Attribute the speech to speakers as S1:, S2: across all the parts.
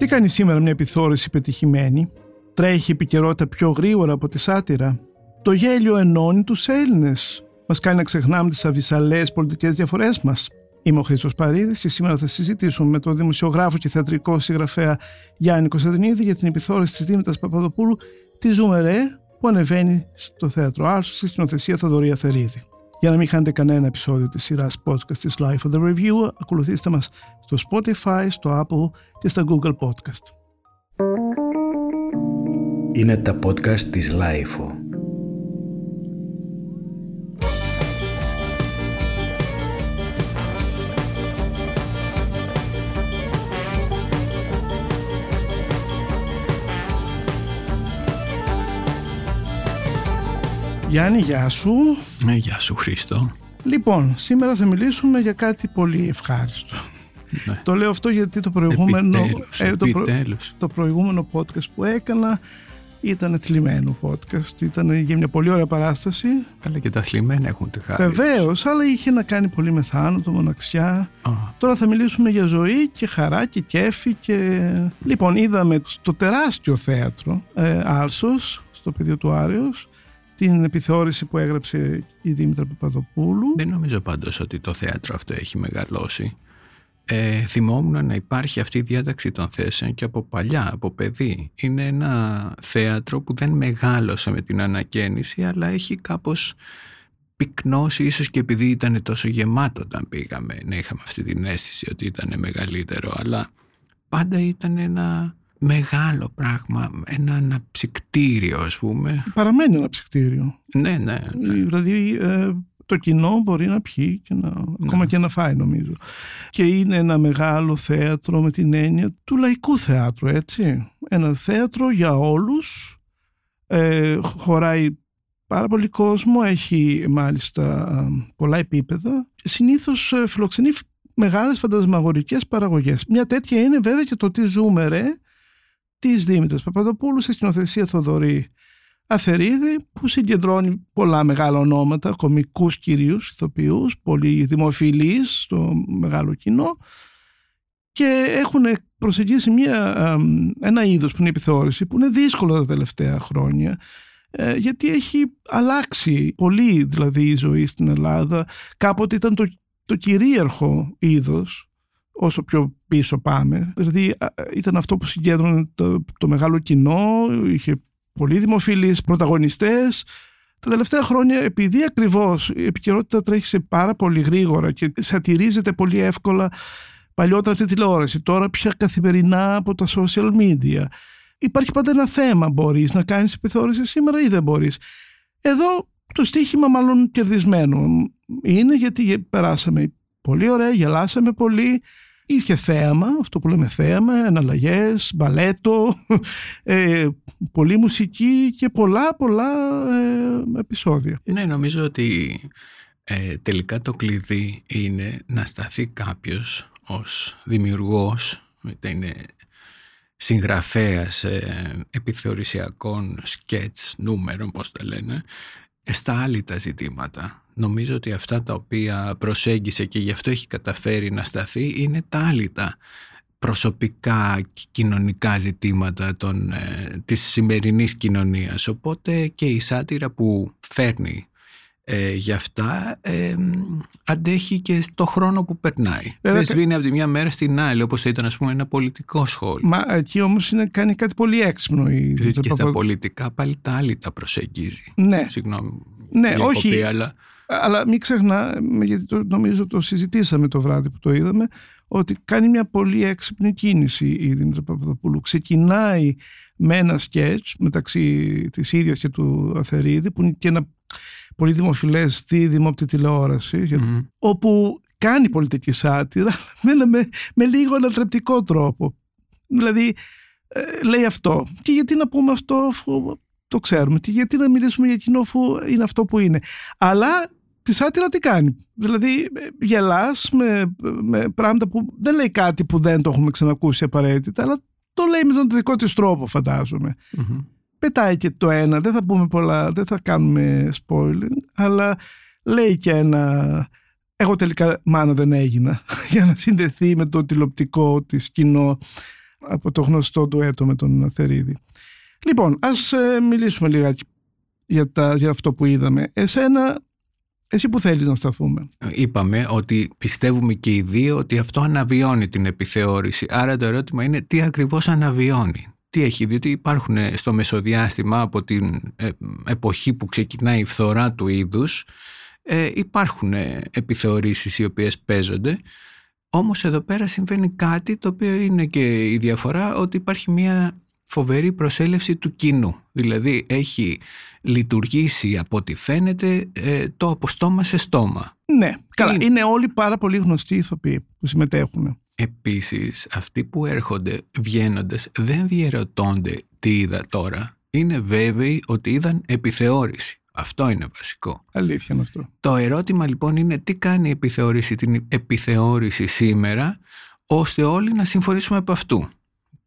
S1: Τι κάνει σήμερα μια επιθόρηση πετυχημένη, τρέχει η επικαιρότητα πιο γρήγορα από τη σάτυρα; Το γέλιο ενώνει τους Έλληνες. Μας κάνει να ξεχνάμε τις αβυσαλαίες πολιτικές διαφορές μας. Είμαι ο Χρήστος Παρίδης και σήμερα θα συζητήσουμε με τον δημοσιογράφο και θεατρικό συγγραφέα Γιάννη Κωνσταντινίδη για την επιθόρηση της Δήμητρας Παπαδοπούλου «Τη ζούμε ρε» που ανεβαίνει στο θέατρο Άσου στη σκηνοθεσία Θοδωρία Θερίδη. Για να μην χάνετε κανένα επεισόδιο της σειράς podcast της Life of the Review, ακολουθήστε μας στο Spotify, στο Apple και στα Google Podcast.
S2: Είναι τα podcast της Life.
S1: Γιάννη, γεια σου.
S3: Ε, γεια σου Χρήστο.
S1: Λοιπόν, σήμερα θα μιλήσουμε για κάτι πολύ ευχάριστο. Ναι. Το λέω αυτό γιατί το προηγούμενο,
S3: επιτέλους, ε,
S1: το, προ,
S3: επιτέλους.
S1: το προηγούμενο podcast που έκανα ήταν θλιμμένο podcast. Ήταν για μια πολύ ωραία παράσταση.
S3: Καλά και τα θλιμμένα έχουν τη χάρη.
S1: Βεβαίως, αλλά είχε να κάνει πολύ με θάνατο, μοναξιά.
S3: Α.
S1: Τώρα θα μιλήσουμε για ζωή και χαρά και κέφι. Και... Λοιπόν, είδαμε στο τεράστιο θέατρο ε, Άλσος, στο πεδίο του Άρεος, την επιθεώρηση που έγραψε η Δήμητρα Παπαδοπούλου.
S3: Δεν νομίζω πάντως ότι το θέατρο αυτό έχει μεγαλώσει. Ε, θυμόμουν να υπάρχει αυτή η διάταξη των θέσεων και από παλιά, από παιδί. Είναι ένα θέατρο που δεν μεγάλωσε με την ανακαίνιση, αλλά έχει κάπως πυκνώσει, ίσως και επειδή ήταν τόσο γεμάτο όταν πήγαμε, να είχαμε αυτή την αίσθηση ότι ήταν μεγαλύτερο, αλλά πάντα ήταν ένα μεγάλο πράγμα, ένα αναψυκτήριο ας πούμε.
S1: Παραμένει ένα ψυκτήριο.
S3: Ναι, ναι. ναι.
S1: Δηλαδή ε, το κοινό μπορεί να πιει και να, ακόμα και να φάει νομίζω. Και είναι ένα μεγάλο θέατρο με την έννοια του λαϊκού θέατρου, έτσι. Ένα θέατρο για όλους, ε, χωράει πάρα πολύ κόσμο, έχει μάλιστα ε, πολλά επίπεδα. Συνήθως ε, φιλοξενεί μεγάλες φαντασμαγορικές παραγωγές. Μια τέτοια είναι βέβαια και το τι ζούμε ρε, της Δήμητρας Παπαδοπούλου σε σκηνοθεσία Θοδωρή Αθερίδη που συγκεντρώνει πολλά μεγάλα ονόματα, κομικούς κυρίους, ηθοποιούς, πολύ δημοφιλείς στο μεγάλο κοινό και έχουν προσεγγίσει μια, ένα είδος που είναι η επιθεώρηση που είναι δύσκολο τα τελευταία χρόνια ε, γιατί έχει αλλάξει πολύ δηλαδή η ζωή στην Ελλάδα. Κάποτε ήταν το, το κυρίαρχο είδος όσο πιο πίσω πάμε. Δηλαδή ήταν αυτό που συγκέντρωνε το, το μεγάλο κοινό, είχε πολύ δημοφιλείς πρωταγωνιστές. Τα τελευταία χρόνια, επειδή ακριβώς η επικαιρότητα τρέχει σε πάρα πολύ γρήγορα και σατυρίζεται πολύ εύκολα παλιότερα τη τηλεόραση, τώρα πια καθημερινά από τα social media. Υπάρχει πάντα ένα θέμα, μπορείς να κάνεις επιθεώρηση σήμερα ή δεν μπορείς; Εδώ το στίχημα μάλλον κερδισμένο είναι γιατί περάσαμε πολύ ωραία, γελάσαμε πολύ, Είχε θέαμα, αυτό που λέμε θέαμα, εναλλαγές, μπαλέτο, ε, πολλή μουσική και πολλά πολλά ε, επεισόδια.
S3: Ναι, νομίζω ότι ε, τελικά το κλειδί είναι να σταθεί κάποιος ως δημιουργός, είτε είναι συγγραφέας ε, επιθεωρησιακών σκέτς, νούμερων, πώς τα λένε, στα άλλη τα ζητήματα νομίζω ότι αυτά τα οποία προσέγγισε και γι' αυτό έχει καταφέρει να σταθεί είναι τα άλυτα προσωπικά και κοινωνικά ζητήματα των, ε, της σημερινής κοινωνίας. Οπότε και η σάτυρα που φέρνει ε, για αυτά ε, αντέχει και στο χρόνο που περνάει. Δεν σβήνει από τη μια μέρα στην άλλη όπως ήταν ας πούμε ένα πολιτικό σχόλιο.
S1: Μα εκεί όμως είναι, κάνει κάτι πολύ έξυπνο. Η...
S3: Και στα πολιτικά πάλι τα άλλη τα προσεγγίζει.
S1: Ναι.
S3: Συγγνώμη.
S1: Ναι, όχι.
S3: Πει, αλλά...
S1: Αλλά μην ξεχνά, γιατί το, νομίζω το συζητήσαμε το βράδυ που το είδαμε, ότι κάνει μια πολύ έξυπνη κίνηση η Δήμητρα Παπαδοπούλου. Ξεκινάει με ένα σκέτς μεταξύ της ίδιας και του Αθερίδη, που είναι και ένα πολύ δημοφιλές στη δημόπτη τηλεόραση, mm-hmm. όπου κάνει πολιτική σάτυρα με, με, με λίγο ανατρεπτικό τρόπο. Δηλαδή, ε, λέει αυτό. Και γιατί να πούμε αυτό αφού το ξέρουμε; Γιατί να μιλήσουμε για κοινό αφού είναι αυτό που είναι; Αλλά τη σάτυρα τι κάνει. Δηλαδή γελάς με, με πράγματα που δεν λέει κάτι που δεν το έχουμε ξανακούσει απαραίτητα, αλλά το λέει με τον δικό της τρόπο φαντάζομαι. Mm-hmm. Πετάει και το ένα, δεν θα πούμε πολλά, δεν θα κάνουμε spoiling, αλλά λέει και ένα εγώ τελικά μάνα δεν έγινα για να συνδεθεί με το τηλεοπτικό της κοινό από το γνωστό ντουέτο με τον Θερίδη. Λοιπόν, ας ε, μιλήσουμε λιγάκι για, τα, για αυτό που είδαμε. Εσένα, εσύ που θέλεις να σταθούμε.
S3: Είπαμε ότι πιστεύουμε και οι δύο ότι αυτό αναβιώνει την επιθεώρηση. Άρα το ερώτημα είναι τι ακριβώς αναβιώνει. Τι έχει, διότι υπάρχουν στο μεσοδιάστημα από την ε, εποχή που ξεκινάει η φθορά του είδους ε, υπάρχουν επιθεωρήσεις οι οποίες παίζονται όμως εδώ πέρα συμβαίνει κάτι το οποίο είναι και η διαφορά ότι υπάρχει μια φοβερή προσέλευση του κοινού. Δηλαδή έχει λειτουργήσει από ό,τι φαίνεται ε, το από στόμα σε στόμα.
S1: Ναι, καλά. Είναι... είναι όλοι πάρα πολύ γνωστοί ηθοποιοί που συμμετέχουν.
S3: Επίσης αυτοί που έρχονται βγαίνοντας δεν διαιρωτώνται τι είδα τώρα. Είναι βέβαιοι ότι είδαν επιθεώρηση. Αυτό είναι βασικό.
S1: Αλήθεια είναι αυτό.
S3: Το ερώτημα λοιπόν είναι τι κάνει η επιθεώρηση, την επιθεώρηση σήμερα ώστε όλοι να συμφωνήσουμε από αυτού.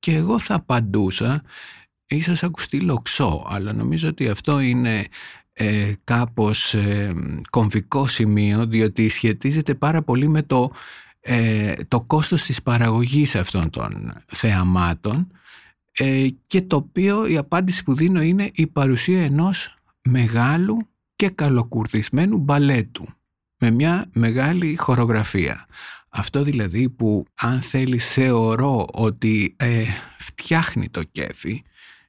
S3: Και εγώ θα απαντούσα, ίσως ακουστεί λοξό, αλλά νομίζω ότι αυτό είναι ε, κάπως ε, κομβικό σημείο διότι σχετίζεται πάρα πολύ με το, ε, το κόστος της παραγωγής αυτών των θεαμάτων ε, και το οποίο η απάντηση που δίνω είναι η παρουσία ενός μεγάλου και καλοκουρδισμένου μπαλέτου με μια μεγάλη χορογραφία. Αυτό δηλαδή που αν θέλεις θεωρώ ότι ε, φτιάχνει το κέφι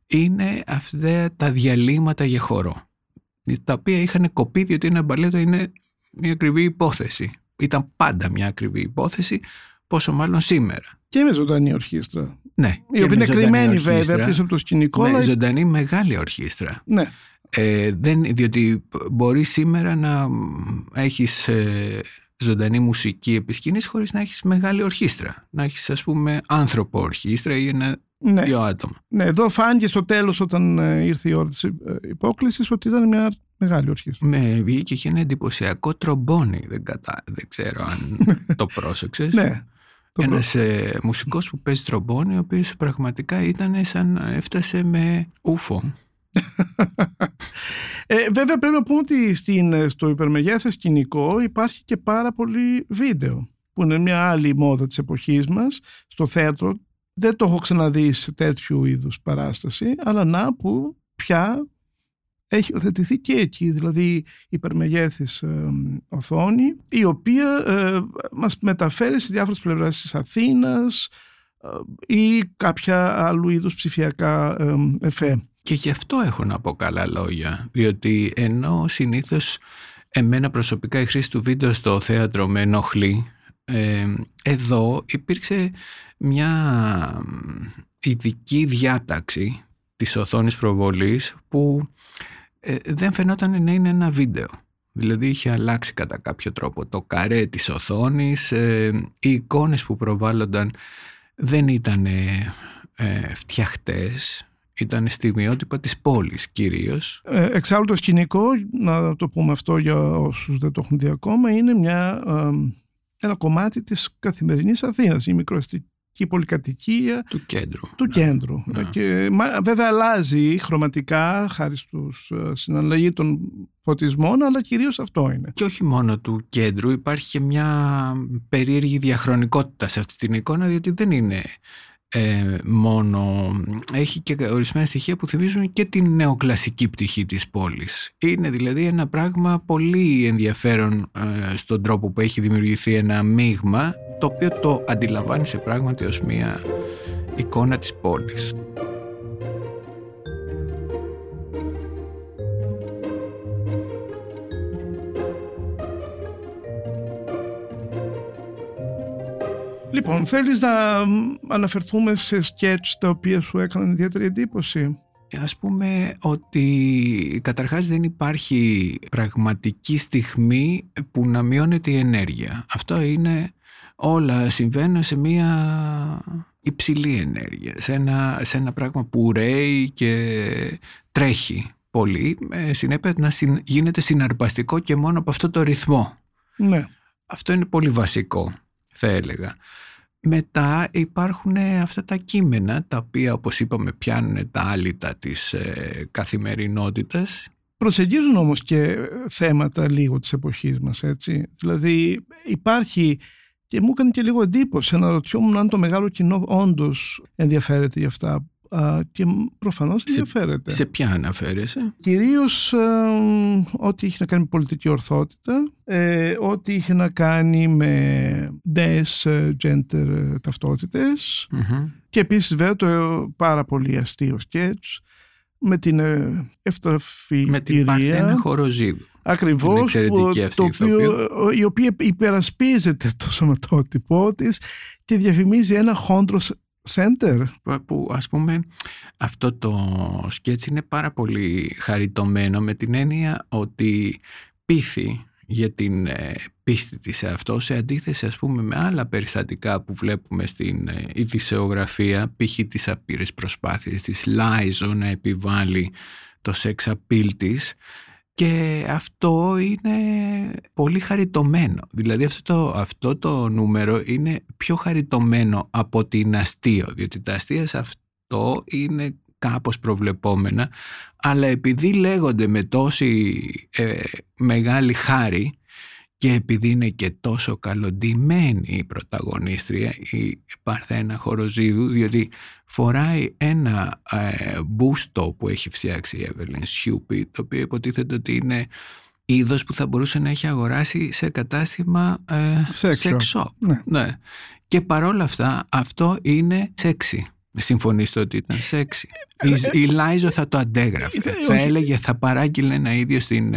S3: είναι αυτά τα διαλύματα για χορό τα οποία είχαν κοπεί διότι ένα μπαλέτο είναι μια ακριβή υπόθεση. Ήταν πάντα μια ακριβή υπόθεση πόσο μάλλον σήμερα.
S1: Και με ζωντανή ορχήστρα.
S3: Ναι.
S1: Η οποία είναι κρυμμένη βέβαια πίσω από το σκηνικό.
S3: Με ζωντανή μεγάλη ορχήστρα.
S1: Ναι.
S3: Ε, δεν, διότι μπορεί σήμερα να έχεις ε, ζωντανή μουσική επισκήνηση χωρίς να έχεις μεγάλη ορχήστρα. Να έχεις ας πούμε άνθρωπο ορχήστρα ή ένα ναι. δύο άτομα.
S1: Ναι, εδώ φάνηκε στο τέλος όταν ε, ήρθε η ώρα της ε, υπόκλησης ότι ήταν μια μεγάλη ορχήστρα.
S3: Με βγήκε και ένα εντυπωσιακό τρομπόνι, δεν, κατα... δεν ξέρω αν το πρόσεξες.
S1: Ναι.
S3: Ένας ε, μουσικός που παίζει τρομπόνι, ο οποίος πραγματικά ήταν σαν να έφτασε με ούφο.
S1: Ε, βέβαια πρέπει να πούμε ότι στην, στο υπερμεγέθες σκηνικό υπάρχει και πάρα πολύ βίντεο που είναι μια άλλη μόδα της εποχής μας στο θέατρο δεν το έχω ξαναδεί σε τέτοιου είδους παράσταση αλλά να που πια έχει οθετηθεί και εκεί δηλαδή υπερμεγέθης ε, οθόνη η οποία ε, μας μεταφέρει σε διάφορες πλευρές της Αθήνας ε, ή κάποια άλλου είδους ψηφιακά ε, εφέ.
S3: Και γι' αυτό έχω να πω καλά λόγια, διότι ενώ συνήθως εμένα προσωπικά η χρήση του βίντεο στο θέατρο με ενοχλεί, ε, εδώ υπήρξε μια ειδική διάταξη της οθόνης προβολής που ε, δεν φαινόταν να είναι ένα βίντεο. Δηλαδή είχε αλλάξει κατά κάποιο τρόπο το καρέ της οθόνης, ε, οι εικόνες που προβάλλονταν δεν ήταν ε, φτιαχτές, ήταν στιγμιότυπα της πόλης κυρίως.
S1: Ε, εξάλλου το σκηνικό, να το πούμε αυτό για όσους δεν το έχουν δει ακόμα, είναι μια, ένα κομμάτι της καθημερινής Αθήνας, η μικροαστική πολυκατοικία
S3: του κέντρου.
S1: Του ναι. κέντρου. Ναι. Και, βέβαια αλλάζει χρωματικά χάρη στους ε, συναλλαγή των φωτισμών, αλλά κυρίως αυτό είναι.
S3: Και όχι μόνο του κέντρου, υπάρχει και μια περίεργη διαχρονικότητα σε αυτή την εικόνα, διότι δεν είναι ε, μόνο έχει και ορισμένα στοιχεία που θυμίζουν και την νεοκλασική πτυχή της πόλης. Είναι δηλαδή ένα πράγμα πολύ ενδιαφέρον ε, στον τρόπο που έχει δημιουργηθεί ένα μείγμα το οποίο το αντιλαμβάνει σε πράγματι ως μια εικόνα της πόλης.
S1: Λοιπόν, θέλεις να αναφερθούμε σε σκέτς τα οποία σου έκαναν ιδιαίτερη εντύπωση;
S3: Ας πούμε ότι καταρχάς δεν υπάρχει πραγματική στιγμή που να μειώνεται η ενέργεια. Αυτό είναι όλα συμβαίνουν σε μια υψηλή ενέργεια, σε ένα, σε ένα πράγμα που ρέει και τρέχει πολύ, με συνέπεια να γίνεται συναρπαστικό και μόνο από αυτό το ρυθμό.
S1: Ναι.
S3: Αυτό είναι πολύ βασικό θα έλεγα. Μετά υπάρχουν αυτά τα κείμενα τα οποία όπως είπαμε πιάνουν τα άλυτα της ε, καθημερινότητας.
S1: Προσεγγίζουν όμως και θέματα λίγο της εποχής μας έτσι. Δηλαδή υπάρχει Και μου έκανε και λίγο εντύπωση να ρωτιόμουν αν το μεγάλο κοινό όντως ενδιαφέρεται για αυτά. Και προφανώς ενδιαφέρεται.
S3: Σε, σε ποια αναφέρεσαι;
S1: Κυρίως ε, ό,τι είχε να κάνει με πολιτική ορθότητα, ε, ό,τι είχε να κάνει με νέες ε, gender ταυτότητες και επίσης βέβαια το πάρα πολύ αστείο σκέτς με την ευτραφή
S3: Με την Παρθένα Χοροζίδου.
S1: Ακριβώς, το οποίο, η οποία υπερασπίζεται το σωματότυπό της και διαφημίζει ένα χόντρο center.
S3: Που ας πούμε αυτό το σκέτς είναι πάρα πολύ χαριτωμένο με την έννοια ότι πείθει για την ε, πίστη της σε αυτό σε αντίθεση ας πούμε με άλλα περιστατικά που βλέπουμε στην ε, ειδησεογραφία π.χ. τις απείρες προσπάθειες της Λάιζο να επιβάλλει το σεξ appeal της και αυτό είναι πολύ χαριτωμένο. Δηλαδή αυτό το, αυτό το νούμερο είναι πιο χαριτωμένο από την αστείο, διότι τα αστεία σε αυτό είναι κάπως προβλεπόμενα, αλλά επειδή λέγονται με τόση ε, μεγάλη χάρη και επειδή είναι και τόσο καλοντημένη η πρωταγωνίστρια, η Παρθένα Χοροζίδου, διότι φοράει ένα ε, μπούστο που έχει φτιάξει η Evelyn Σιούπι, το οποίο υποτίθεται ότι είναι είδος που θα μπορούσε να έχει αγοράσει σε κατάστημα ε, sex shop. Ναι. ναι. Και παρόλα αυτά αυτό είναι σεξι. Συμφωνήστε ότι ήταν σεξι. Η, ε, η Λάιζο θα το αντέγραφε. θα έλεγε, θα παράγγειλε ένα ίδιο στην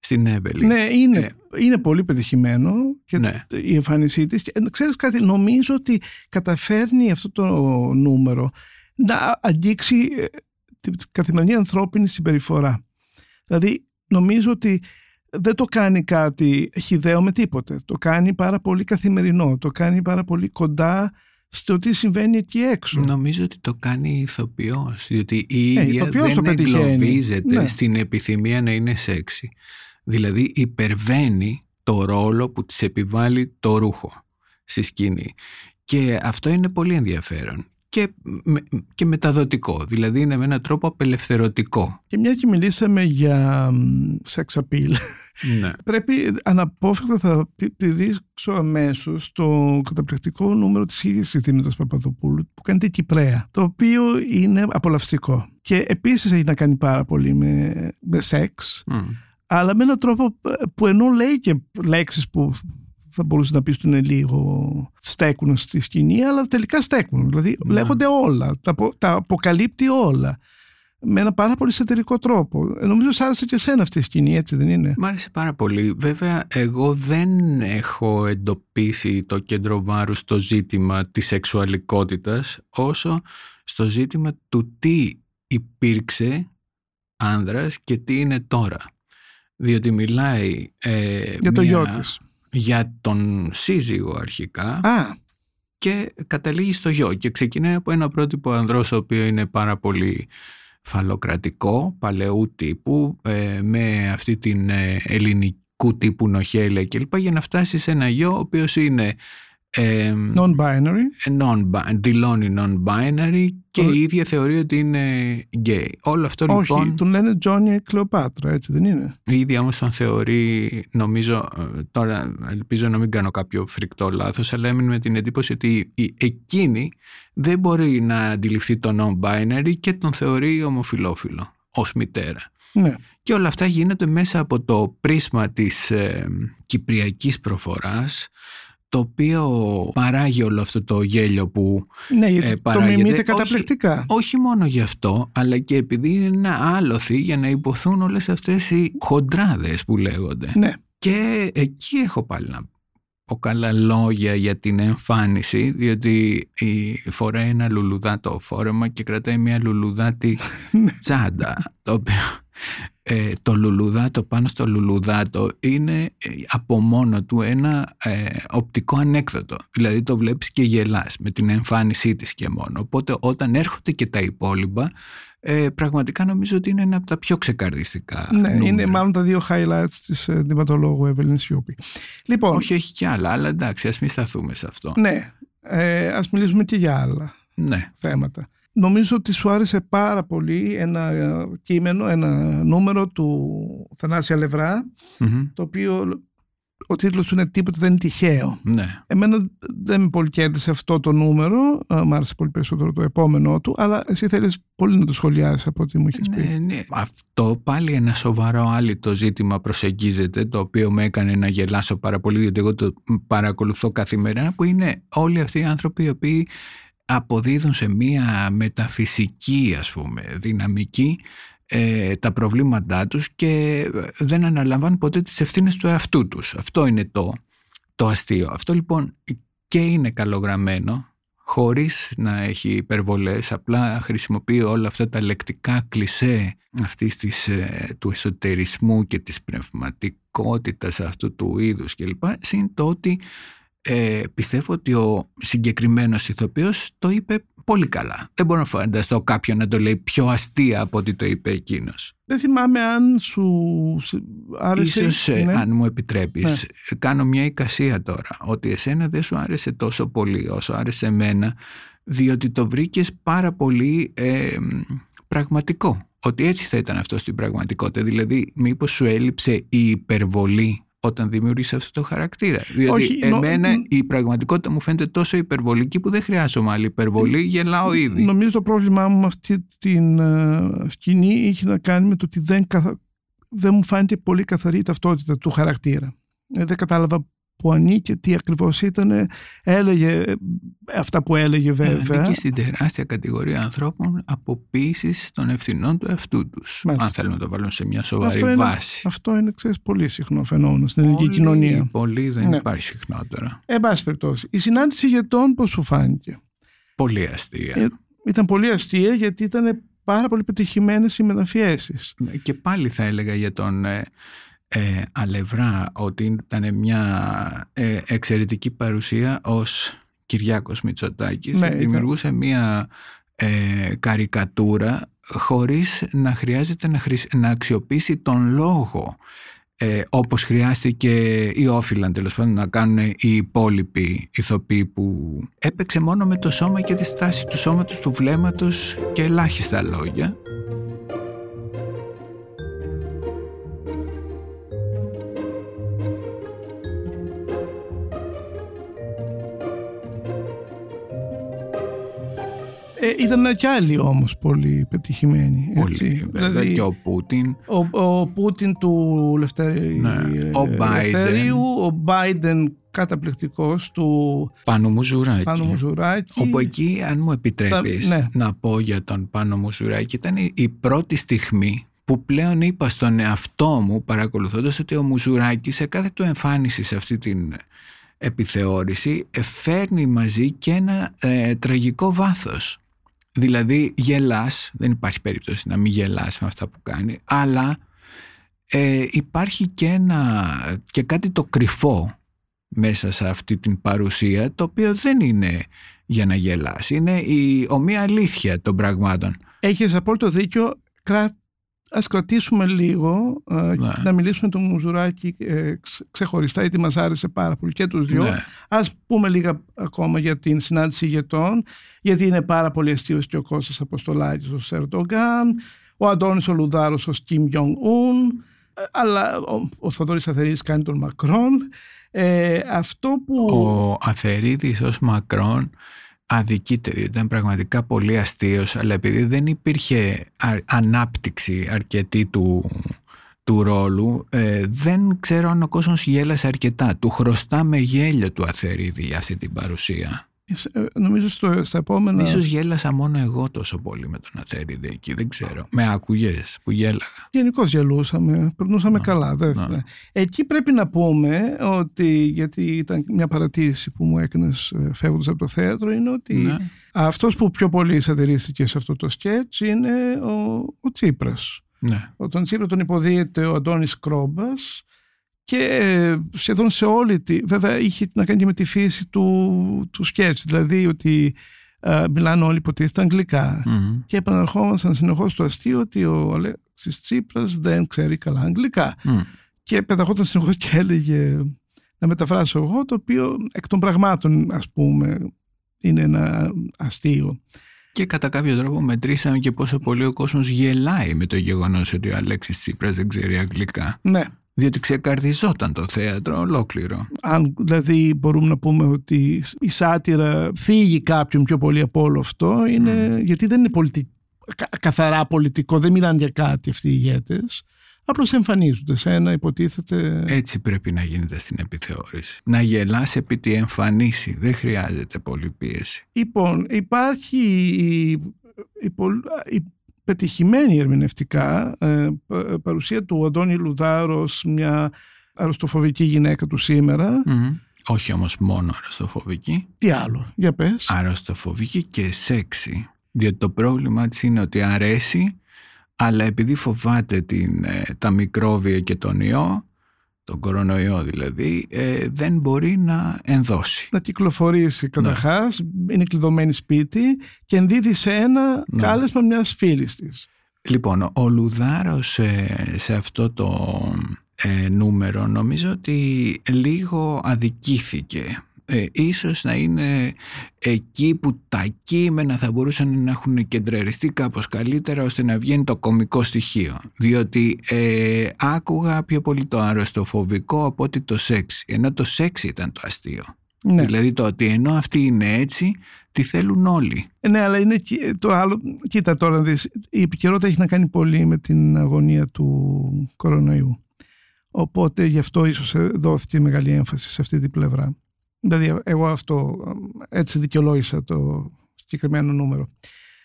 S3: στην Εύελη.
S1: Ναι, είναι, ε. είναι πολύ πετυχημένο και ναι. η εμφάνισή της. Και, ξέρεις κάτι, νομίζω ότι καταφέρνει αυτό το νούμερο να αγγίξει ε, την καθημερινή ανθρώπινη συμπεριφορά. Δηλαδή, νομίζω ότι δεν το κάνει κάτι χιδαίο με τίποτε. Το κάνει πάρα πολύ καθημερινό. Το κάνει πάρα πολύ κοντά στο τι συμβαίνει εκεί έξω.
S3: Νομίζω ότι το κάνει ηθοποιός, διότι η ε, ίδια δεν εγκλωβίζεται ναι. στην επιθυμία να είναι σεξι. Δηλαδή υπερβαίνει το ρόλο που της επιβάλλει το ρούχο στη σκηνή. Και αυτό είναι πολύ ενδιαφέρον και, και μεταδοτικό. Δηλαδή είναι με έναν τρόπο απελευθερωτικό.
S1: Και μια και μιλήσαμε για sex appeal, ναι. πρέπει αναπόφευκτα θα τη δείξω αμέσως το καταπληκτικό νούμερο της ίδιας της Παπαδοπούλου που κάνει την Κυπρέα, το οποίο είναι απολαυστικό. Και επίσης έχει να κάνει πάρα πολύ με, με σεξ αλλά με έναν τρόπο που ενώ λέει και λέξεις που θα μπορούσες να πεις ότι είναι λίγο στέκουν στη σκηνή, αλλά τελικά στέκουν. Δηλαδή ναι. λέγονται όλα, τα, τα αποκαλύπτει όλα. Με ένα πάρα πολύ σατερικό τρόπο. Ε, νομίζω σ' άρεσε και εσένα αυτή η σκηνή, έτσι δεν είναι;
S3: Μ' άρεσε πάρα πολύ. Βέβαια, εγώ δεν έχω εντοπίσει το κέντρο βάρους στο ζήτημα της σεξουαλικότητας, όσο στο ζήτημα του τι υπήρξε άνδρας και τι είναι τώρα διότι μιλάει ε,
S1: για το γιο της.
S3: Για τον σύζυγο αρχικά
S1: Α.
S3: και καταλήγει στο γιο και ξεκινάει από ένα πρότυπο ανδρός το οποίο είναι πάρα πολύ φαλοκρατικό, παλαιού τύπου ε, με αυτή την ε, ελληνικού τύπου νοχέλια κλπ για να φτάσει σε ένα γιο ο οποίος είναι
S1: ε, non-binary.
S3: Non δηλώνει non-binary και η ίδια θεωρεί ότι είναι gay. Όλο αυτό
S1: Όχι,
S3: λοιπόν...
S1: Όχι, τον λένε Johnny Cleopatra, έτσι δεν είναι;
S3: Η ίδια όμως τον θεωρεί, νομίζω, ε, τώρα ελπίζω να μην κάνω κάποιο φρικτό λάθος, αλλά έμεινε με την εντύπωση ότι εκείνη δεν μπορεί να αντιληφθεί το non-binary και τον θεωρεί ομοφιλόφιλο ως μητέρα.
S1: Ναι.
S3: Και όλα αυτά γίνονται μέσα από το πρίσμα της ε, κυπριακής προφοράς, το οποίο παράγει όλο αυτό το γέλιο που
S1: ναι, γιατί ε, το μιμείται καταπληκτικά.
S3: Όχι, μόνο γι' αυτό, αλλά και επειδή είναι ένα άλοθη για να υποθούν όλες αυτές οι χοντράδες που λέγονται.
S1: Ναι.
S3: Και εκεί έχω πάλι να πω καλά λόγια για την εμφάνιση, διότι φοράει ένα λουλουδάτο φόρεμα και κρατάει μια λουλουδάτη ναι. τσάντα, το οποίο ε, το λουλουδάτο πάνω στο λουλουδάτο είναι ε, από μόνο του ένα ε, οπτικό ανέκδοτο. Δηλαδή το βλέπεις και γελάς με την εμφάνισή της και μόνο. Οπότε όταν έρχονται και τα υπόλοιπα ε, πραγματικά νομίζω ότι είναι ένα από τα πιο ξεκαρδιστικά.
S1: Ναι, είναι μάλλον τα δύο highlights της ε, δηματολόγου Evelyn Σιούπη.
S3: Λοιπόν, Όχι, έχει και άλλα, αλλά εντάξει, ας μην σταθούμε σε αυτό.
S1: Ναι, ε, ας μιλήσουμε και για άλλα
S3: ναι.
S1: θέματα. Νομίζω ότι σου άρεσε πάρα πολύ ένα κείμενο, ένα νούμερο του Θανάσια το οποίο ο τίτλος του είναι τίποτα δεν είναι τυχαίο.
S3: Ναι.
S1: Εμένα δεν με πολύ κέρδισε αυτό το νούμερο, ε, μ' άρεσε πολύ περισσότερο το επόμενό του, αλλά εσύ θέλεις πολύ να το σχολιάσεις από ό,τι μου έχεις πει.
S3: Ναι, ναι. Αυτό πάλι ένα σοβαρό άλλο ζήτημα προσεγγίζεται, το οποίο με έκανε να γελάσω πάρα πολύ, διότι εγώ το παρακολουθώ καθημερινά, που είναι όλοι αυτοί οι άνθρωποι οι οποίοι αποδίδουν σε μία μεταφυσική ας πούμε δυναμική ε, τα προβλήματά τους και δεν αναλαμβάνουν ποτέ τις ευθύνες του εαυτού τους. Αυτό είναι το, το αστείο. Αυτό λοιπόν και είναι καλογραμμένο χωρίς να έχει υπερβολές, απλά χρησιμοποιεί όλα αυτά τα λεκτικά κλισέ αυτής της, ε, του εσωτερισμού και της πνευματικότητας αυτού του είδους κλπ. Συν το ότι ε, πιστεύω ότι ο συγκεκριμένος ηθοποιός το είπε πολύ καλά. Δεν μπορώ να φανταστώ κάποιον να το λέει πιο αστεία από ό,τι το είπε εκείνος.
S1: Δεν θυμάμαι αν σου άρεσε.
S3: Ίσως, ε,
S1: ναι.
S3: αν μου επιτρέπεις, ναι. κάνω μια εικασία τώρα, ότι εσένα δεν σου άρεσε τόσο πολύ όσο άρεσε εμένα, διότι το βρήκες πάρα πολύ ε, πραγματικό. Ότι έτσι θα ήταν αυτό στην πραγματικότητα. Δηλαδή, μήπως σου έλειψε η υπερβολή όταν δημιουργήσει αυτό το χαρακτήρα. Διότι Όχι, εμένα νο... η πραγματικότητα μου φαίνεται τόσο υπερβολική που δεν χρειάζομαι άλλη υπερβολή, γελάω ήδη.
S1: Νομίζω το πρόβλημά μου με αυτή την uh, σκηνή είχε να κάνει με το ότι δεν, δεν μου φάνηκε πολύ καθαρή η ταυτότητα του χαρακτήρα. Ε, δεν κατάλαβα που ανήκε, τι ακριβώς ήταν, έλεγε αυτά που έλεγε
S3: Ε,
S1: βέβαια.
S3: Ανήκει στην τεράστια κατηγορία ανθρώπων αποποίησης των ευθυνών του εαυτού τους.
S1: Μάλιστα.
S3: Αν θέλουν να το βάλουν σε μια σοβαρή
S1: Αυτό είναι,
S3: βάση.
S1: αυτό είναι ξέρεις, πολύ συχνό φαινόμενο στην ελληνική
S3: Πολύ-
S1: κοινωνία.
S3: Πολύ δεν
S1: Ναι.
S3: υπάρχει συχνότερα.
S1: Εν πάση περιπτώσει, η συνάντηση ηγετών πώς σου φάνηκε;
S3: Πολύ αστεία.
S1: Ε, ήταν πολύ αστεία γιατί ήταν πάρα πολύ πετυχημένες οι μεταφιέσεις.
S3: Και πάλι θα έλεγα για τον ε, ε, Αλευρά ότι ήταν μια ε, εξαιρετική παρουσία ως Κυριάκος Μητσοτάκης.
S1: Ναι, ήταν.
S3: Δημιουργούσε μια ε, καρικατούρα χωρίς να χρειάζεται να, χρησ- να αξιοποιήσει τον λόγο ε, όπως χρειάστηκε ή όφυλαν τέλος πάντων να κάνουν οι υπόλοιποι ηθοποιοί που έπαιξε μόνο με το σώμα και τη στάση του σώματος του βλέμματος και ελάχιστα λόγια
S1: Ε, ήταν κι άλλοι όμως πολύ πετυχημένοι. Έτσι.
S3: Πολύ, βέβαια,
S1: Δηλαδή,
S3: και ο Πούτιν
S1: ο, ο Πούτιν του Λευτέρη,
S3: Ναι. Ο
S1: Ελευθερίου, ο Biden καταπληκτικός του
S3: Πάνο Μουζουράκη.
S1: Πάνου Μουζουράκη.
S3: Όπου εκεί, αν μου επιτρέπεις
S1: Τα- ναι.
S3: να πω για τον Πάνο Μουζουράκη, ήταν η- η πρώτη στιγμή που πλέον είπα στον εαυτό μου, παρακολουθώντας ότι ο Μουζουράκης σε κάθε του εμφάνιση σε αυτή την επιθεώρηση ε, φέρνει μαζί και ένα ε, τραγικό βάθος. Δηλαδή γελάς, δεν υπάρχει περίπτωση να μην γελάς με αυτά που κάνει, αλλά ε, υπάρχει και, ένα, και κάτι το κρυφό μέσα σε αυτή την παρουσία το οποίο δεν είναι για να γελάς είναι η ομοία αλήθεια των πραγμάτων
S1: Έχεις απόλυτο δίκιο. Κρα... Ας κρατήσουμε λίγο ε,
S3: Ναι.
S1: και να μιλήσουμε τον Μουζουράκη ε, ξε- ξεχωριστά γιατί μας άρεσε πάρα πολύ και τους δυο.
S3: Ναι.
S1: Ας πούμε λίγα ακόμα για την συνάντηση ηγετών γιατί είναι πάρα πολύ αστείος και ο Κώστας Αποστολάκης ως Ερντογκάν, ο Αντώνης ο Λουδάρος ως Κιμ Γιονγκ Ουν, ε, αλλά ο, ο Θοδωρής Αθερίδης κάνει τον Μακρόν. Ε, αυτό που...
S3: ο Αθερίδης ως Μακρόν αδικείται διότι ήταν πραγματικά πολύ αστείος αλλά επειδή δεν υπήρχε α- ανάπτυξη αρκετή του, του ρόλου ε, δεν ξέρω αν ο κόσμος γέλασε αρκετά. Του χρωστάμε γέλιο του Αθερίδη για αυτή την παρουσία.
S1: ε, νομίζω στο, στα επόμενα...
S3: Ίσως γέλασα μόνο εγώ τόσο πολύ με τον Αθερίδη εκεί, δεν ξέρω. Με άκουγες που γέλαγα;
S1: Γενικώς γελούσαμε, περνούσαμε
S3: Ναι,
S1: καλά. Δεν...
S3: ναι.
S1: Εκεί πρέπει να πούμε ότι, γιατί ήταν μια παρατήρηση που μου έκανες φεύγοντας από το θέατρο, είναι ότι
S3: Ναι.
S1: αυτός που πιο πολύ σατυρίστηκε σε αυτό το σκέτς είναι ο, ο Τσίπρας.
S3: Ναι.
S1: Ο, τον Τσίπρα τον υποδίεται ο Αντώνης Κρόμπας και ε, σχεδόν σε όλη τη... Βέβαια είχε να κάνει και με τη φύση του, του σκέτς, δηλαδή ότι ε, μιλάνε όλοι υποτίθεται αγγλικά.
S3: Μμμ.
S1: Και επαναρχόμασταν συνεχώς στο αστείο ότι ο Αλέξης Τσίπρας δεν ξέρει καλά αγγλικά.
S3: Μμ.
S1: Και πεταχόταν συνεχώς και έλεγε να μεταφράσω εγώ, το οποίο εκ των πραγμάτων, ας πούμε, είναι ένα αστείο.
S3: Και κατά κάποιο τρόπο μετρήσαμε και πόσο πολύ ο κόσμος γελάει με το γεγονός ότι ο Αλέξης Τσίπρας δεν ξέρει αγγλικά.
S1: Ναι.
S3: Διότι ξεκαρδιζόταν το θέατρο ολόκληρο.
S1: Αν δηλαδή μπορούμε να πούμε ότι η σάτυρα θίγει κάποιον πιο πολύ από όλο αυτό, είναι, γιατί δεν είναι πολιτι... καθαρά πολιτικό, δεν μιλάνε για κάτι αυτοί οι ηγέτες. Απλώς εμφανίζονται σε ένα υποτίθεται.
S3: Έτσι πρέπει να γίνεται στην επιθεώρηση. Να γελάς επί τη εμφανίση. Δεν χρειάζεται πολύ πίεση.
S1: Λοιπόν, υπάρχει η, η, η πετυχημένη ερμηνευτικά ε, παρουσία του Αντώνη Λουδάρος, μια αρρωστοφοβική γυναίκα του σημερα
S3: Όχι όμως μόνο αρρωστοφοβική.
S1: Τι άλλο, για πες.
S3: Αρρωστοφοβική και σεξι. Διότι το πρόβλημα της είναι ότι αρέσει αλλά επειδή φοβάται την, ε, τα μικρόβια και τον ιό, τον κορονοϊό δηλαδή, ε, δεν μπορεί να ενδώσει.
S1: Να κυκλοφορήσει ναι. καταρχά, είναι κλειδωμένη σπίτι και ενδίδει σε ένα ναι. κάλεσμα μιας φίλης της.
S3: Λοιπόν, ο Λουδάρος ε, σε αυτό το νούμερο νομίζω ότι λίγο αδικήθηκε ε, ίσως να είναι εκεί που τα κείμενα θα μπορούσαν να έχουν κεντραριστεί κάπως καλύτερα ώστε να βγαίνει το κομικό στοιχείο. Διότι ε, άκουγα πιο πολύ το αρρωστοφοβικό από ότι το σεξ. Ενώ το σεξ ήταν το αστείο. Ναι. Δηλαδή το ότι ενώ αυτοί είναι έτσι, τι θέλουν όλοι.
S1: Ε, ναι, αλλά είναι το άλλο. Κοίτα τώρα, η επικαιρότητα έχει να κάνει πολύ με την αγωνία του κορονοϊού. Οπότε γι' αυτό ίσως δόθηκε μεγάλη έμφαση σε αυτή την πλευρά. Δηλαδή εγώ αυτό έτσι δικαιολόγησα το συγκεκριμένο νούμερο.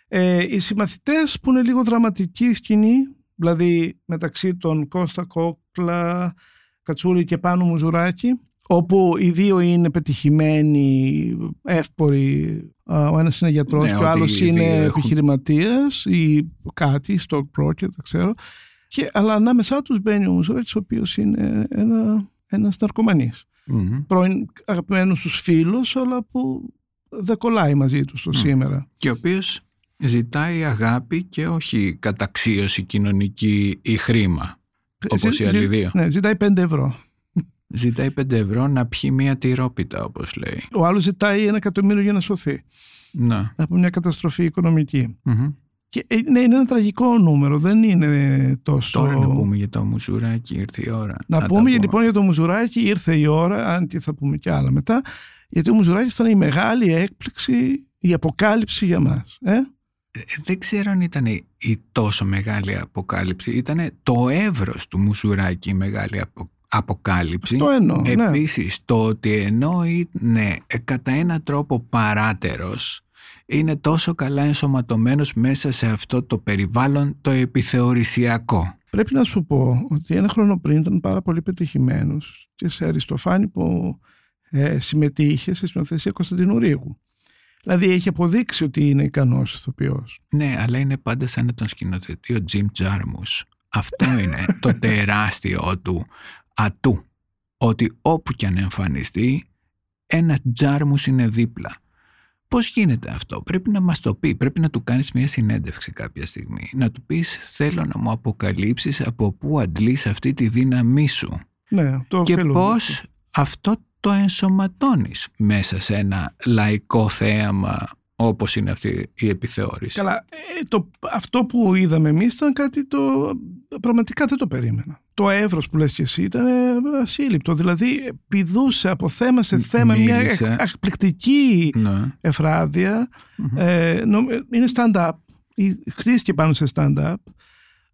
S1: Ε, οι συμμαθητές που είναι λίγο δραματική σκηνή, δηλαδή μεταξύ των Κώστα Κόκλα, Κατσούλη και Πάνου Μουζουράκη, όπου οι δύο είναι πετυχημένοι, εύποροι. Ο ένας είναι γιατρός ναι, και ο άλλος είναι έχουν... επιχειρηματίας ή κάτι, stock broker, δεν ξέρω. Και, αλλά ανάμεσά τους μπαίνει ο Μουζουράκης, ο οποίος είναι ένα, ένας ναρκωμανής mm-hmm. πρώην αγαπημένους τους φίλους αλλά που δεν κολλάει μαζί τους το σήμερα.
S3: Και ο οποίος ζητάει αγάπη και όχι καταξίωση κοινωνική ή χρήμα όπως οι άλλοι δύο.
S1: Ναι, ζητάει 5 ευρώ.
S3: Ζητάει 5 ευρώ να πιει μία τυρόπιτα όπως λέει.
S1: Ο άλλος ζητάει ένα εκατομμύριο για να σωθεί.
S3: Να.
S1: Από μια καταστροφή και ε, ναι, είναι ένα τραγικό νούμερο, δεν είναι τόσο.
S3: Τώρα να πούμε για το Μουζουράκι, ήρθε η ώρα.
S1: Να, να πούμε λοιπόν για το Μουζουράκι, ήρθε η ώρα, αν και θα πούμε κι άλλα μετά. Γιατί ο Μουζουράκι ήταν η μεγάλη έκπληξη, η αποκάλυψη για μας. Ε; ε;
S3: Δεν ξέρω αν ήταν η τόσο μεγάλη αποκάλυψη. Ήταν το εύρος του Μουζουράκι η μεγάλη αποκάλυψη.
S1: Αυτό εννοώ.
S3: Ναι. Επίσης, το ότι ενώ είναι κατά έναν τρόπο παράτερος είναι τόσο καλά ενσωματωμένος μέσα σε αυτό το περιβάλλον το επιθεωρησιακό.
S1: Πρέπει να σου πω ότι ένα χρόνο πριν ήταν πάρα πολύ πετυχημένος και σε Αριστοφάνη που ε, συμμετείχε στη συνοθεσία Κωνσταντινού Ρίγου. Δηλαδή έχει αποδείξει ότι είναι ικανός ηθοποιός.
S3: Ναι, αλλά είναι πάντα σαν να τον σκηνοθετεί ο Τζιμ Τζάρμους. Αυτό είναι το τεράστιο του ατού. Ότι όπου και αν εμφανιστεί, ένας Τζάρμους είναι δίπλα. Πώς γίνεται αυτό, πρέπει να μας το πει, πρέπει να του κάνεις μια συνέντευξη κάποια στιγμή. Να του πεις θέλω να μου αποκαλύψεις από πού αντλείς αυτή τη δύναμή σου.
S1: Ναι, το
S3: και πώς αυτό το ενσωματώνεις μέσα σε ένα λαϊκό θέαμα όπως είναι αυτή η επιθεώρηση;
S1: Καλά, ε, το, αυτό που είδαμε εμείς ήταν κάτι το πραγματικά δεν το περίμενα. Το εύρος που λες και εσύ ήταν ασύλληπτο. Δηλαδή πηδούσε από θέμα σε θέμα μια εκπληκτική ναι. εφραδια ε, είναι stand-up. Χτίστηκε πάνω σε stand-up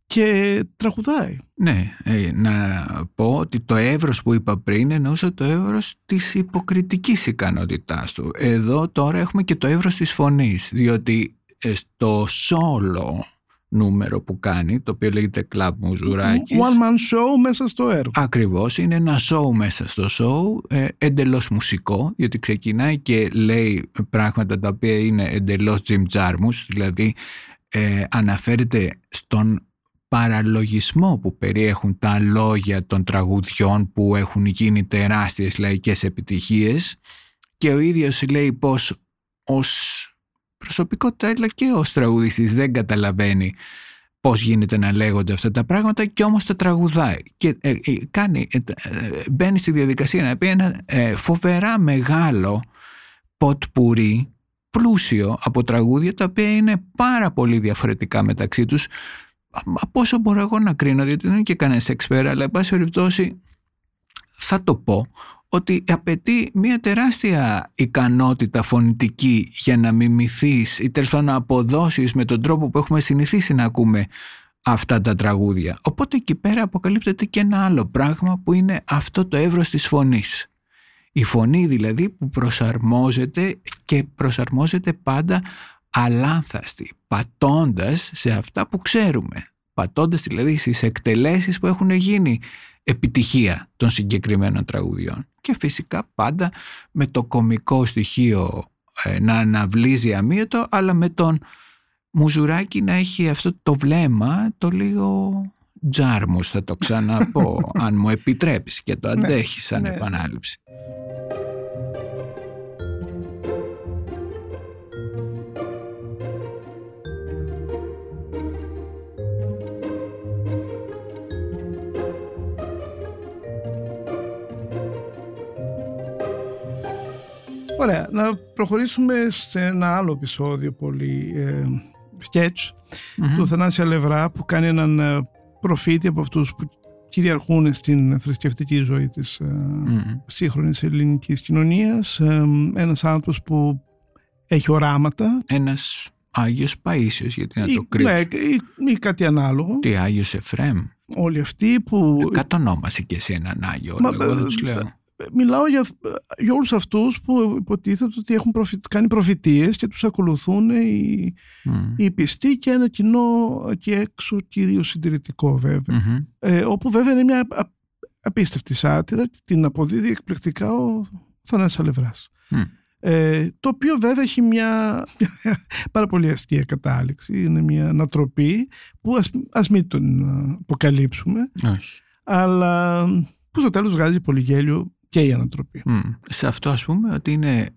S1: και τραγουδάει.
S3: Ναι, ε, να πω ότι το εύρος που είπα πριν εννοούσε το εύρος της υποκριτικής ικανότητάς του. Εδώ τώρα έχουμε και το εύρος της φωνής, διότι ε, στο σόλο νούμερο που κάνει, το οποίο λέγεται Club Μουζουράκης.
S1: One man show μέσα στο έργο.
S3: Ακριβώς, είναι ένα show μέσα στο show, ε, εντελώς μουσικό, διότι ξεκινάει και λέει πράγματα τα οποία είναι εντελώς Jim Jarmus, δηλαδή ε, αναφέρεται στον παραλογισμό που περιέχουν τα λόγια των τραγουδιών που έχουν γίνει τεράστιες λαϊκές επιτυχίες και ο ίδιος λέει πως ως προσωπικότητα αλλά και ως τραγουδιστής δεν καταλαβαίνει πώς γίνεται να λέγονται αυτά τα πράγματα και όμως τα τραγουδάει. Και ε, ε, κάνει, ε, μπαίνει στη διαδικασία να πει ένα φοβερά μεγάλο ποτ πουρί πλούσιο από τραγούδια τα οποία είναι πάρα πολύ διαφορετικά μεταξύ τους. Από όσο μπορώ εγώ να κρίνω διότι δεν είναι και κανένας εξπέρα αλλά εν πάση περιπτώσει θα το πω ότι απαιτεί μια τεράστια ικανότητα φωνητική για να μιμηθείς ή τέλος πάντων να αποδώσεις με τον τρόπο που έχουμε συνηθίσει να ακούμε αυτά τα τραγούδια. Οπότε εκεί πέρα αποκαλύπτεται και ένα άλλο πράγμα που είναι αυτό το εύρος της φωνής. Η φωνή δηλαδή που προσαρμόζεται και προσαρμόζεται πάντα αλάνθαστη, πατώντας σε αυτά που ξέρουμε. Πατώντας δηλαδή στις εκτελέσεις που έχουν γίνει επιτυχία των συγκεκριμένων τραγουδιών. Και φυσικά πάντα με το κομικό στοιχείο ε, να αναβλύζει αμύωτο, αλλά με τον Μουζουράκι να έχει αυτό το βλέμμα το λίγο τζάρμους θα το ξαναπώ αν μου επιτρέπεις και το ναι, αντέχεις σαν ναι. επανάληψη.
S1: Ωραία, να προχωρήσουμε σε ένα άλλο επεισόδιο πολύ ε, sketch του Θανάσια Λευρά που κάνει έναν ε, προφήτη από αυτούς που κυριαρχούν στην θρησκευτική ζωή της mm-hmm. σύγχρονης ελληνικής κοινωνίας. Ε, ένας άνθρωπος που έχει οράματα.
S3: Ένας Άγιος Παΐσιος γιατί να το κρύψω. ναι,
S1: ή, κάτι ανάλογο.
S3: Τι Άγιος Εφρέμ
S1: όλοι αυτοί που
S3: κατονόμασε και εσύ έναν Άγιο Μα, εγώ δεν τους λέω
S1: μιλάω για, για όλους αυτούς που υποτίθεται ότι έχουν κάνει προφητείες και τους ακολουθούν οι, mm. οι πιστοί και ένα κοινό και έξω κυρίως συντηρητικό ε, όπου βέβαια είναι μια απίστευτη σάτυρα και την αποδίδει εκπληκτικά ο Θανάσης Αλευράς. Ε, το οποίο βέβαια έχει μια, πάρα πολύ αστεία κατάληξη, είναι μια ανατροπή που ας, ας μην τον αποκαλύψουμε, αλλά που στο τέλος βγάζει πολύ γέλιο και η ανατροπή.
S3: Σε αυτό ας πούμε ότι είναι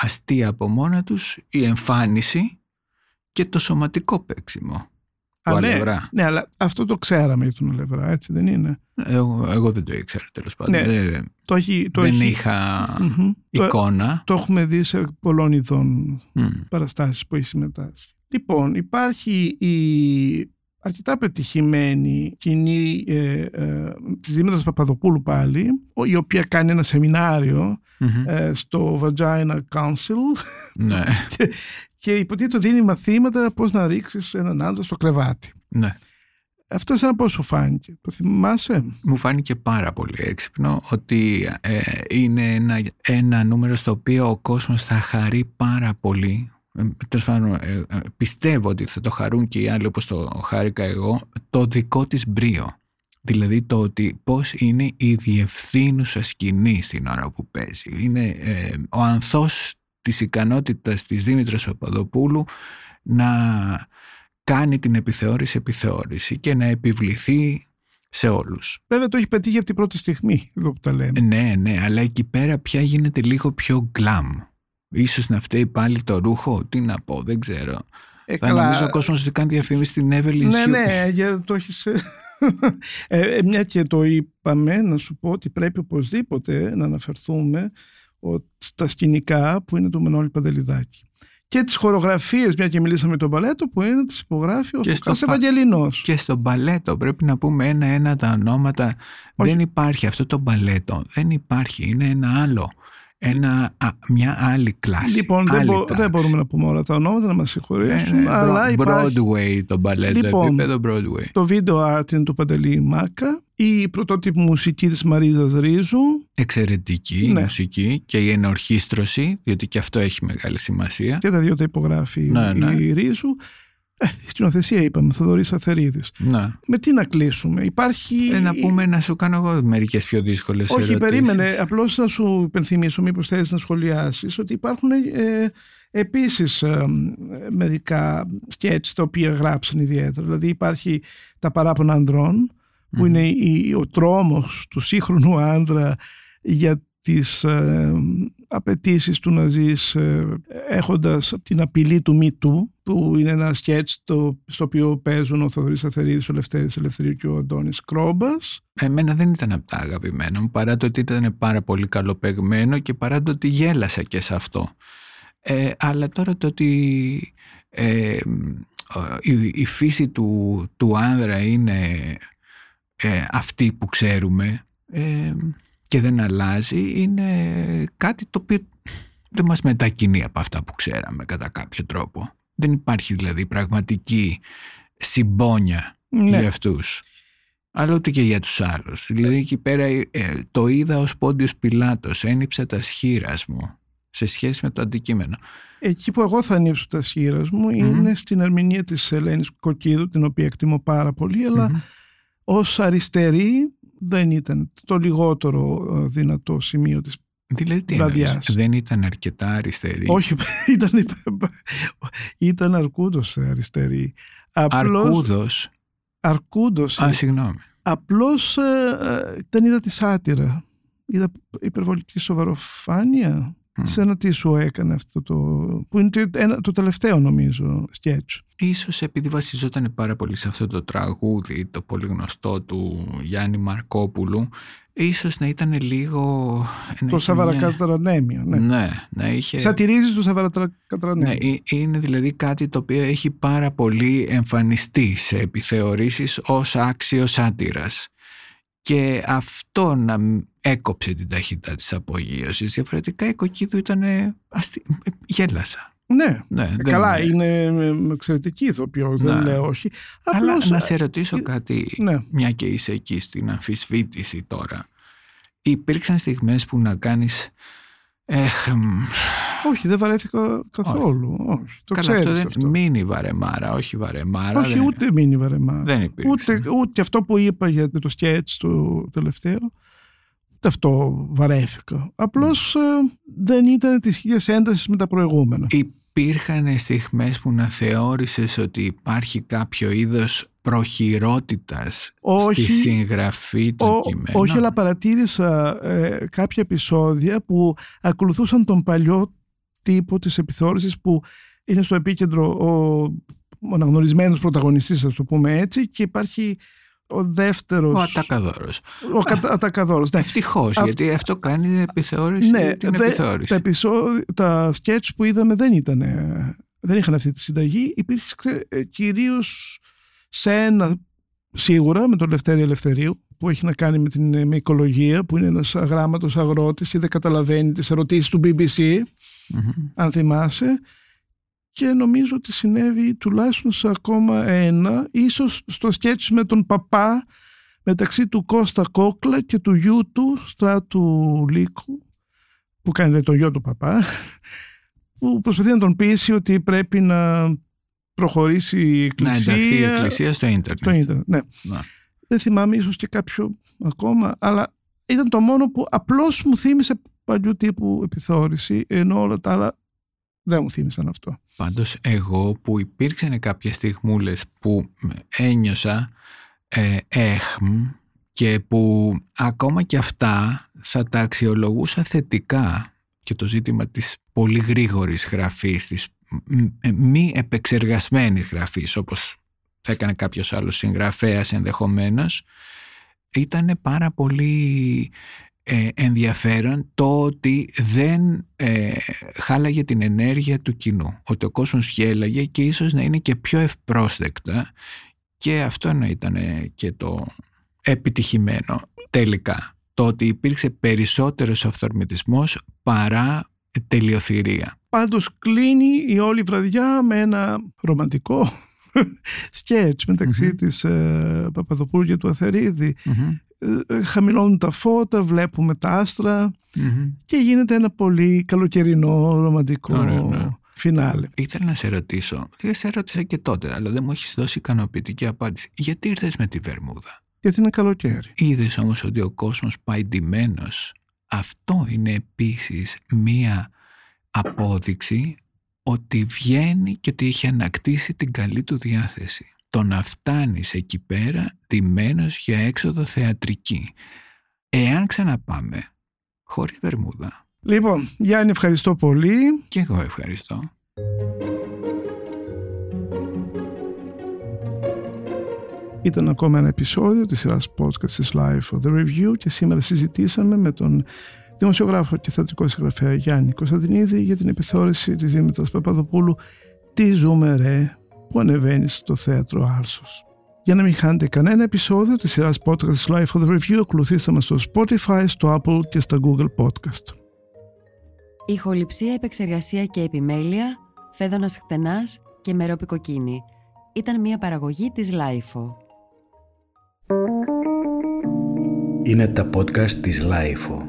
S3: αστεία από μόνα τους η εμφάνιση και το σωματικό παίξιμο.
S1: Α, ναι, ναι, αλλά αυτό το ξέραμε για τον Αλευρά, έτσι δεν είναι;
S3: Εγώ, εγώ δεν το ήξερα τέλος πάντων. Ναι, δεν,
S1: το έχει, το
S3: δεν
S1: έχει...
S3: είχα εικόνα.
S1: Το, το, έχουμε δει σε πολλών ειδών mm. παραστάσεις που έχει συμμετάσχει. Λοιπόν, υπάρχει η αρκετά πετυχημένη κοινή ε, ε, της Δήμητρας Παπαδοπούλου πάλι, η οποία κάνει ένα ε, στο Vagina Council
S3: ναι.
S1: και, και υποτίθεται δίνει μαθήματα πώς να ρίξεις έναν άντρα στο κρεβάτι.
S3: Ναι.
S1: Αυτό εσένα πώς σου φάνηκε, το θυμάσαι;
S3: Μου φάνηκε πάρα πολύ έξυπνο ότι ε, είναι ένα, ένα νούμερο στο οποίο ο κόσμος θα χαρεί πάρα πολύ ε, ε, πιστεύω ότι θα το χαρούν και οι άλλοι όπως το χάρηκα εγώ, το δικό της μπρίο. Δηλαδή το ότι πώς είναι η διευθύνουσα σκηνή στην ώρα που παίζει. Είναι ε, ο ανθός της ικανότητας της Δήμητρας Παπαδοπούλου να κάνει την επιθεώρηση επιθεώρηση και να επιβληθεί σε όλους.
S1: Βέβαια το έχει πετύχει από την πρώτη στιγμή εδώ που τα λέμε.
S3: Ναι, ναι, αλλά εκεί πέρα πια γίνεται λίγο πιο γκλάμ. Ίσως να φταίει πάλι το ρούχο, τι να πω, δεν ξέρω. Ε, Θα νομίζω ο κόσμος ότι κάνει διαφήμιση στην Evelyn
S1: Ναι, ναι, για το έχεις... Ε, ε, μια και το είπαμε, να σου πω ότι πρέπει οπωσδήποτε να αναφερθούμε στα σκηνικά που είναι του Μενόλη Παντελιδάκη. Και τις χορογραφίες, μια και μιλήσαμε με τον Παλέτο, που είναι τις υπογράφει ο Φωκάς Ευαγγελινός.
S3: Και στον Παλέτο πρέπει να πούμε ένα-ένα τα ονόματα. Δεν υπάρχει αυτό το Παλέτο. Δεν υπάρχει. Είναι ένα άλλο ένα, μια άλλη κλάση.
S1: Λοιπόν,
S3: άλλη
S1: δεν, δεν, μπορούμε να πούμε όλα τα ονόματα, να μας συγχωρήσουν. Ε, ναι, αλλά
S3: Broadway το μπαλέτο, λοιπόν, επίπεδο Broadway.
S1: Το βίντεο art είναι του Παντελή Μάκα. Η πρωτότυπη μουσική της Μαρίζας Ρίζου.
S3: Εξαιρετική ναι. μουσική και η ενορχίστρωση, διότι και αυτό έχει μεγάλη σημασία.
S1: Και τα δύο τα υπογράφει ναι, ναι. η Ρίζου. Ε, σκηνοθεσία είπαμε, Θοδωρής Αθερίδης.
S3: Ναι.
S1: Με τι να κλείσουμε, υπάρχει.
S3: Ε, να πούμε να σου κάνω εγώ μερικές πιο δύσκολες
S1: ερωτήσεις. Όχι, περίμενε. Απλώς θα σου υπενθυμίσω, μήπως θέλει να σχολιάσεις, ότι υπάρχουν ε, επίσης ε, μερικά σκέτς τα οποία γράψαν ιδιαίτερα. Δηλαδή υπάρχει τα παράπονα ανδρών, που είναι η, ο τρόμος του σύγχρονου άντρα για τις ε, απαιτήσεις του να ζεις ε, έχοντας την απειλή του μη του που είναι ένα σκέτς το, στο οποίο παίζουν ο Θοδωρής Αθερίδης, ο Λευτέρης Ελευθερίου και ο Αντώνης Κρόμπας.
S3: Εμένα δεν ήταν από τα αγαπημένα μου παρά το ότι ήταν πάρα πολύ καλοπεγμένο και παρά το ότι γέλασα και σε αυτό. Ε, αλλά τώρα το ότι ε, η, η, φύση του, του άνδρα είναι ε, αυτή που ξέρουμε ε, και δεν αλλάζει είναι κάτι το οποίο δεν μας μετακινεί από αυτά που ξέραμε κατά κάποιο τρόπο. Δεν υπάρχει δηλαδή πραγματική συμπόνια
S1: Ναι.
S3: για αυτούς. Αλλά ούτε και για τους άλλους. Δηλαδή εκεί πέρα ε, το είδα ως Πόντιος Πιλάτος, ένιψα τα σχήρας μου σε σχέση με το αντικείμενο.
S1: Εκεί που εγώ θα ανοίξω τα σχήρα μου είναι στην ερμηνεία της Ελένης Κοκκίδου, την οποία εκτιμώ πάρα πολύ, αλλά
S3: Μμμ.
S1: ως αριστερή δεν ήταν το λιγότερο ε, δυνατό σημείο της.
S3: Δηλαδή τι
S1: Βραδιάς.
S3: εννοείς, δεν ήταν αρκετά αριστερή;
S1: Όχι, ήταν, ήταν αρκούντος αριστερή. Απλώς,
S3: Αρκούδος;
S1: αρκούντος.
S3: Α, συγγνώμη.
S1: Απλώς ε, ε, δεν είδα τη σάτυρα. Είδα υπερβολική σοβαροφάνεια.
S3: Μμ.
S1: Σένα τι σου έκανε αυτό το... που είναι το, ένα, το τελευταίο νομίζω σκέτς.
S3: Ίσως επειδή βασιζόταν πάρα πολύ σε αυτό το τραγούδι, το πολύ γνωστό του Γιάννη Μαρκόπουλου, ίσως να ήταν λίγο... να
S1: Το
S3: είχε μια-
S1: Σαβαρακατρανέμιο. Ναι.
S3: Ναι, να είχε...
S1: Σατυρίζεις το
S3: Ναι,
S1: Σαβαρακατρανέμιο.
S3: ε- είναι δηλαδή κάτι το οποίο έχει πάρα πολύ εμφανιστεί σε επιθεωρήσεις ως άξιος σάτυρας. Και αυτό να μ- έκοψε την ταχύτητα της απογείωσης. Διαφορετικά η κοκκίδου ήταν αστι... ε, γέλασα.
S1: Ναι.
S3: Ναι,
S1: Ε,
S3: δεν
S1: Καλά,
S3: είναι-
S1: είναι ε, εξαιρετική ηθοποιός, δεν
S3: Ναι.
S1: λέω όχι.
S3: Αλλά
S1: Απλώς,
S3: να σε ρωτήσω
S1: ε,
S3: κάτι,
S1: ναι.
S3: μια και είσαι εκεί στην αμφισβήτηση τώρα. Υπήρξαν στιγμές που να κάνεις... Έχ, μ,
S1: Όχι, δεν βαρέθηκα καθόλου. Όχι, το
S3: καλά, αυτό
S1: ξέρεις
S3: δεν
S1: αυτό.
S3: μίνι βαρεμάρα, όχι βαρεμάρα.
S1: Όχι,
S3: δεν,
S1: ούτε μήνυ βαρεμά.
S3: δεν υπήρξε.
S1: Ούτε, ούτε αυτό που είπα για το σκέτς το τελευταίο, ούτε αυτό βαρέθηκα. Απλώς ε, δεν ήταν της ίδιας έντασης με τα προηγούμενα.
S3: Υπήρχαν στιγμές που να θεώρησες ότι υπάρχει κάποιο είδος προχειρότητας
S1: Όχι.
S3: στη συγγραφή των
S1: Ο-
S3: κειμένων;
S1: όχι, αλλά παρατήρησα ε, κάποια επεισόδια που ακολουθούσαν τον παλιό τύπο της επιθεώρησης που είναι στο επίκεντρο ο, ο αναγνωρισμένος πρωταγωνιστής, ας το πούμε έτσι, και υπάρχει ο δεύτερος...
S3: Ο Ατακαδόρος.
S1: Ο κατα- Ατακαδόρος, ναι.
S3: Ευτυχώς,
S1: Αυ-
S3: γιατί αυτό κάνει την επιθεώρηση.
S1: Ναι,
S3: την
S1: δε-
S3: επιθεώρηση.
S1: τα, επεισόδια, τα σκέτς που είδαμε δεν ήταν, δεν είχαν αυτή τη συνταγή. Υπήρχε ε, κυρίως σε ένα, σίγουρα, με τον Λευτέρη Ελευθερίου, που έχει να κάνει με την ε, με οικολογία, που είναι ένας αγράμματος αγρότης και δεν καταλαβαίνει τις ερωτήσεις του BBC,
S3: Μμμ.
S1: αν θυμάσαι. Και νομίζω ότι συνέβη τουλάχιστον σε ακόμα ένα, ίσως στο σκέτς με τον παπά, μεταξύ του Κώστα Κόκλα και του γιού του, Στράτου Λύκου, που κάνει λέει, το γιο του παπά, που προσπαθεί να τον πείσει ότι πρέπει να προχωρήσει η
S3: Να
S1: εκκλησία.
S3: ενταχθεί η εκκλησία στο ίντερνετ.
S1: Το ίντερνετ, ναι.
S3: Να.
S1: Δεν θυμάμαι ίσως και κάποιο ακόμα, αλλά ήταν το μόνο που απλώς μου θύμισε παλιού τύπου επιθεώρηση, ενώ όλα τα άλλα δεν μου θύμισαν αυτό.
S3: Πάντως εγώ που υπήρξαν κάποιες στιγμούλες που ένιωσα ε, έχμ και που ακόμα και αυτά θα τα αξιολογούσα θετικά και το ζήτημα της πολύ γρήγορης γραφής, της μ- ε, μη επεξεργασμένης γραφής όπως θα έκανε κάποιος άλλος συγγραφέας ενδεχομένως ήταν πάρα πολύ ε, ενδιαφέρον το ότι δεν ε, χάλαγε την ενέργεια του κοινού. Ότι ο κόσμος γέλαγε και ίσως να είναι και πιο ευπρόσδεκτα και αυτό να ήταν ε, και το επιτυχημένο τελικά. Το ότι υπήρξε περισσότερος αυθορμητισμός παρά τελειοθυρία.
S1: Πάντως κλείνει η όλη βραδιά με ένα ρομαντικό σκέτς μεταξύ
S3: Μμμ.
S1: της ε, Παπαδοπούλου και του Αθερίδη. Ε, ε, χαμηλώνουν τα φώτα, βλέπουμε τα άστρα
S3: Μμμ.
S1: και γίνεται ένα πολύ καλοκαιρινό ρομαντικό
S3: Ωραία, ναι.
S1: φινάλε.
S3: Ήθελα να σε ρωτήσω, δεν σε ρώτησα και τότε, αλλά δεν μου έχεις δώσει ικανοποιητική απάντηση. Γιατί ήρθες με τη Βερμούδα;
S1: Γιατί είναι καλοκαίρι.
S3: Είδες όμως ότι ο κόσμος πάει ντυμένος. Αυτό είναι επίσης μία απόδειξη ότι βγαίνει και ότι έχει ανακτήσει την καλή του διάθεση. Το να φτάνεις εκεί πέρα ντυμένος για έξοδο θεατρική. Εάν ξαναπάμε, χωρίς βερμούδα.
S1: Λοιπόν, Γιάννη ευχαριστώ πολύ.
S3: Και εγώ ευχαριστώ.
S1: Ήταν ακόμα ένα επεισόδιο της σειράς podcast της Life of the Review και σήμερα συζητήσαμε με τον δημοσιογράφο και θεατρικό συγγραφέα Γιάννη Κωνσταντινίδη για την επιθεώρηση της Δήμητρας Παπαδοπούλου «Τι ζούμε ρε» που ανεβαίνει στο θέατρο Άλσος. Για να μην χάνετε κανένα επεισόδιο της σειράς podcast Life for the Review, ακολουθήστε μας στο Spotify, στο Apple και στα Google Podcast.
S4: Ηχοληψία, επεξεργασία και επιμέλεια, φέδωνας χτενάς και μερόπικοκίνη. Ήταν μια παραγωγή της Lifeo.
S2: Είναι τα podcast της Lifeo.